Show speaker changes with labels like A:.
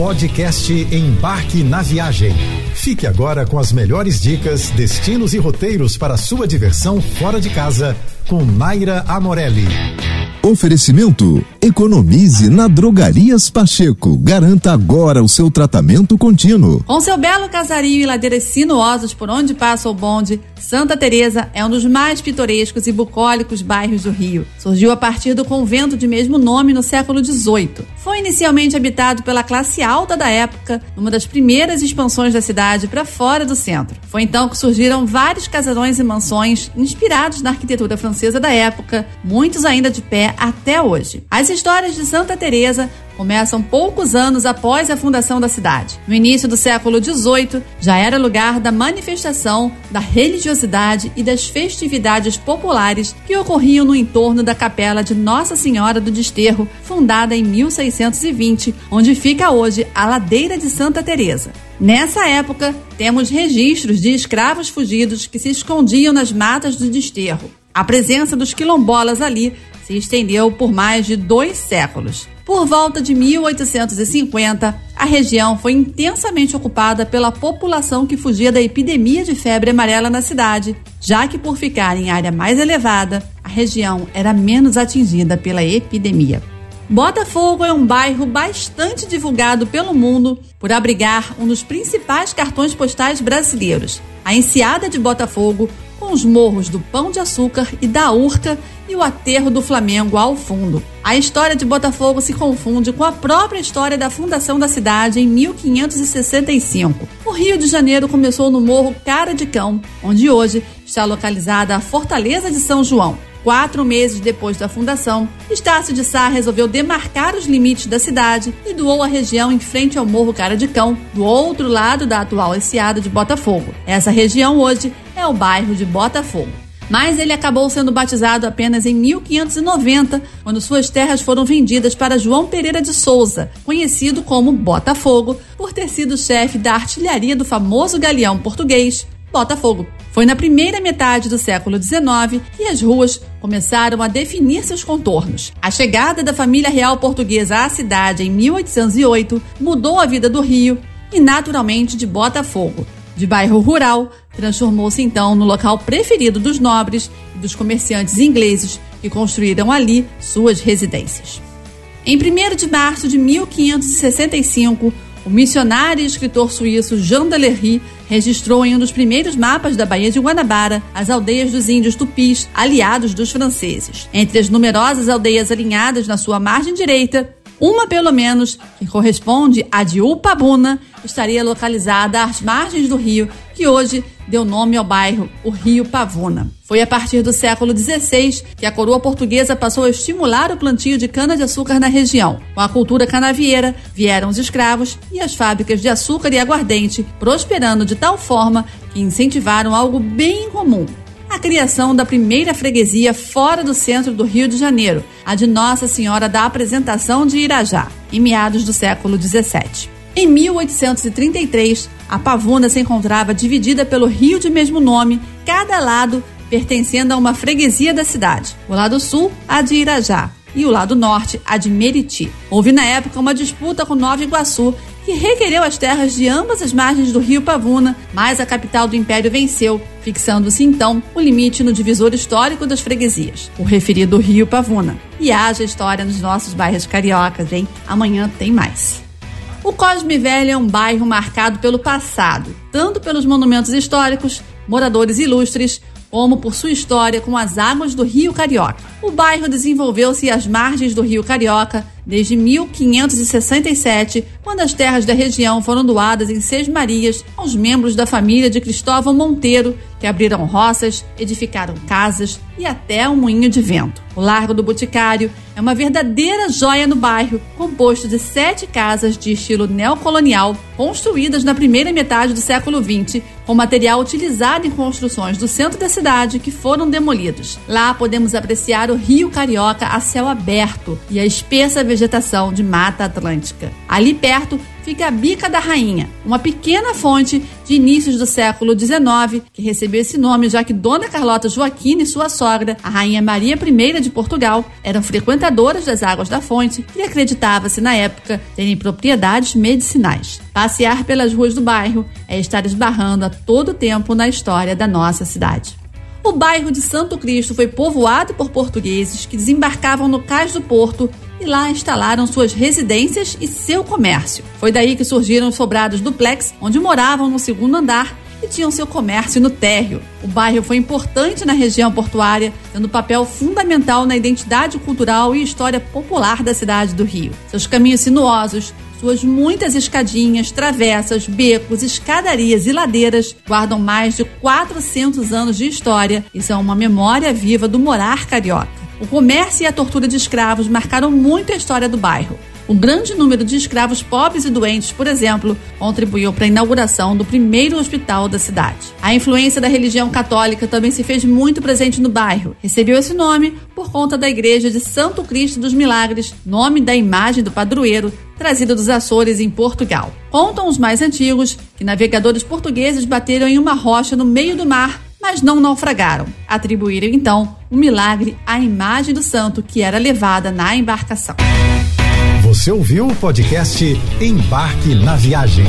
A: Podcast Embarque na Viagem. Fique agora com as melhores dicas, destinos e roteiros para sua diversão fora de casa com Naira Amorelli.
B: Oferecimento: economize na Drogarias Pacheco. Garanta agora o seu tratamento contínuo.
C: Com seu belo casario e ladeiras sinuosas por onde passa o bonde, Santa Teresa é um dos mais pitorescos e bucólicos bairros do Rio. Surgiu a partir do convento de mesmo nome no século XVIII. Foi inicialmente habitado pela classe alta da época, numa das primeiras expansões da cidade para fora do centro. Foi então que surgiram vários casarões e mansões inspirados na arquitetura francesa da época, muitos ainda de pé até hoje. As histórias de Santa Teresa começam poucos anos após a fundação da cidade. No início do século XVIII, já era lugar da manifestação da religiosidade e das festividades populares que ocorriam no entorno da capela de Nossa Senhora do Desterro, fundada em 1620, onde fica hoje a Ladeira de Santa Teresa. Nessa época, temos registros de escravos fugidos que se escondiam nas matas do desterro. A presença dos quilombolas ali se estendeu por mais de dois séculos. Por volta de 1850, a região foi intensamente ocupada pela população que fugia da epidemia de febre amarela na cidade, já que, por ficar em área mais elevada, a região era menos atingida pela epidemia. Botafogo é um bairro bastante divulgado pelo mundo por abrigar um dos principais cartões postais brasileiros. A Enseada de Botafogo com os morros do Pão de Açúcar e da Urca e o aterro do Flamengo ao fundo. A história de Botafogo se confunde com a própria história da fundação da cidade em 1565. O Rio de Janeiro começou no Morro Cara de Cão, onde hoje está localizada a Fortaleza de São João. Quatro meses depois da fundação, Estácio de Sá resolveu demarcar os limites da cidade e doou a região em frente ao Morro Cara de Cão, do outro lado da atual Enseada de Botafogo. Essa região hoje é o bairro de Botafogo. Mas ele acabou sendo batizado apenas em 1590, quando suas terras foram vendidas para João Pereira de Souza, conhecido como Botafogo, por ter sido chefe da artilharia do famoso galeão português Botafogo. Foi na primeira metade do século XIX que as ruas começaram a definir seus contornos. A chegada da família real portuguesa à cidade em 1808 mudou a vida do Rio e, naturalmente, de Botafogo. De bairro rural, transformou-se então no local preferido dos nobres e dos comerciantes ingleses que construíram ali suas residências. Em 1 de março de 1565, o missionário e escritor suíço Jean Delery registrou em um dos primeiros mapas da Baía de Guanabara as aldeias dos índios tupis, aliados dos franceses. Entre as numerosas aldeias alinhadas na sua margem direita, uma pelo menos, que corresponde à de Upabuna, estaria localizada às margens do rio, que hoje deu nome ao bairro, o Rio Pavuna. Foi a partir do século XVI que a coroa portuguesa passou a estimular o plantio de cana-de-açúcar na região. Com a cultura canavieira, vieram os escravos e as fábricas de açúcar e aguardente, prosperando de tal forma que incentivaram algo bem comum, a criação da primeira freguesia fora do centro do Rio de Janeiro, a de Nossa Senhora da Apresentação de Irajá, em meados do século XVII. Em 1833, a Pavuna se encontrava dividida pelo rio de mesmo nome, cada lado pertencendo a uma freguesia da cidade. O lado sul, a de Irajá, e o lado norte, a de Meriti. Houve na época uma disputa com Nova Iguaçu, que requereu as terras de ambas as margens do rio Pavuna, mas a capital do império venceu, fixando-se então o limite no divisor histórico das freguesias, o referido rio Pavuna. E haja história nos nossos bairros cariocas, hein? Amanhã tem mais. O Cosme Velho é um bairro marcado pelo passado, tanto pelos monumentos históricos, moradores ilustres, como por sua história com as águas do Rio Carioca. O bairro desenvolveu-se às margens do Rio Carioca desde 1567, quando as terras da região foram doadas em Seis Marias aos membros da família de Cristóvão Monteiro, que abriram roças, edificaram casas e até um moinho de vento. O Largo do Boticário é uma verdadeira joia no bairro, composto de sete casas de estilo neocolonial, construídas na primeira metade do século XX, com material utilizado em construções do centro da cidade que foram demolidos. Lá podemos apreciar o Rio Carioca a céu aberto e a espessa vegetação de Mata Atlântica. Ali perto fica a Bica da Rainha, uma pequena fonte de inícios do século XIX que recebeu esse nome já que Dona Carlota Joaquina e sua sogra, a Rainha Maria I de Portugal, eram frequentadoras das águas da fonte e acreditava-se na época terem propriedades medicinais. Passear pelas ruas do bairro é estar esbarrando a todo tempo na história da nossa cidade. O bairro de Santo Cristo foi povoado por portugueses que desembarcavam no cais do porto e lá instalaram suas residências e seu comércio. Foi daí que surgiram os sobrados duplex, onde moravam no segundo andar e tinham seu comércio no térreo. O bairro foi importante na região portuária, tendo papel fundamental na identidade cultural e história popular da cidade do Rio. Seus caminhos sinuosos, suas muitas escadinhas, travessas, becos, escadarias e ladeiras guardam mais de 400 anos de história e são uma memória viva do morar carioca. O comércio e a tortura de escravos marcaram muito a história do bairro. O grande número de escravos pobres e doentes, por exemplo, contribuiu para a inauguração do primeiro hospital da cidade. A influência da religião católica também se fez muito presente no bairro. Recebeu esse nome por conta da igreja de Santo Cristo dos Milagres, nome da imagem do padroeiro trazida dos Açores em Portugal. Contam os mais antigos que navegadores portugueses bateram em uma rocha no meio do mar mas não naufragaram. Atribuíram então o milagre à imagem do santo que era levada na embarcação.
A: Você ouviu o podcast Embarque na Viagem.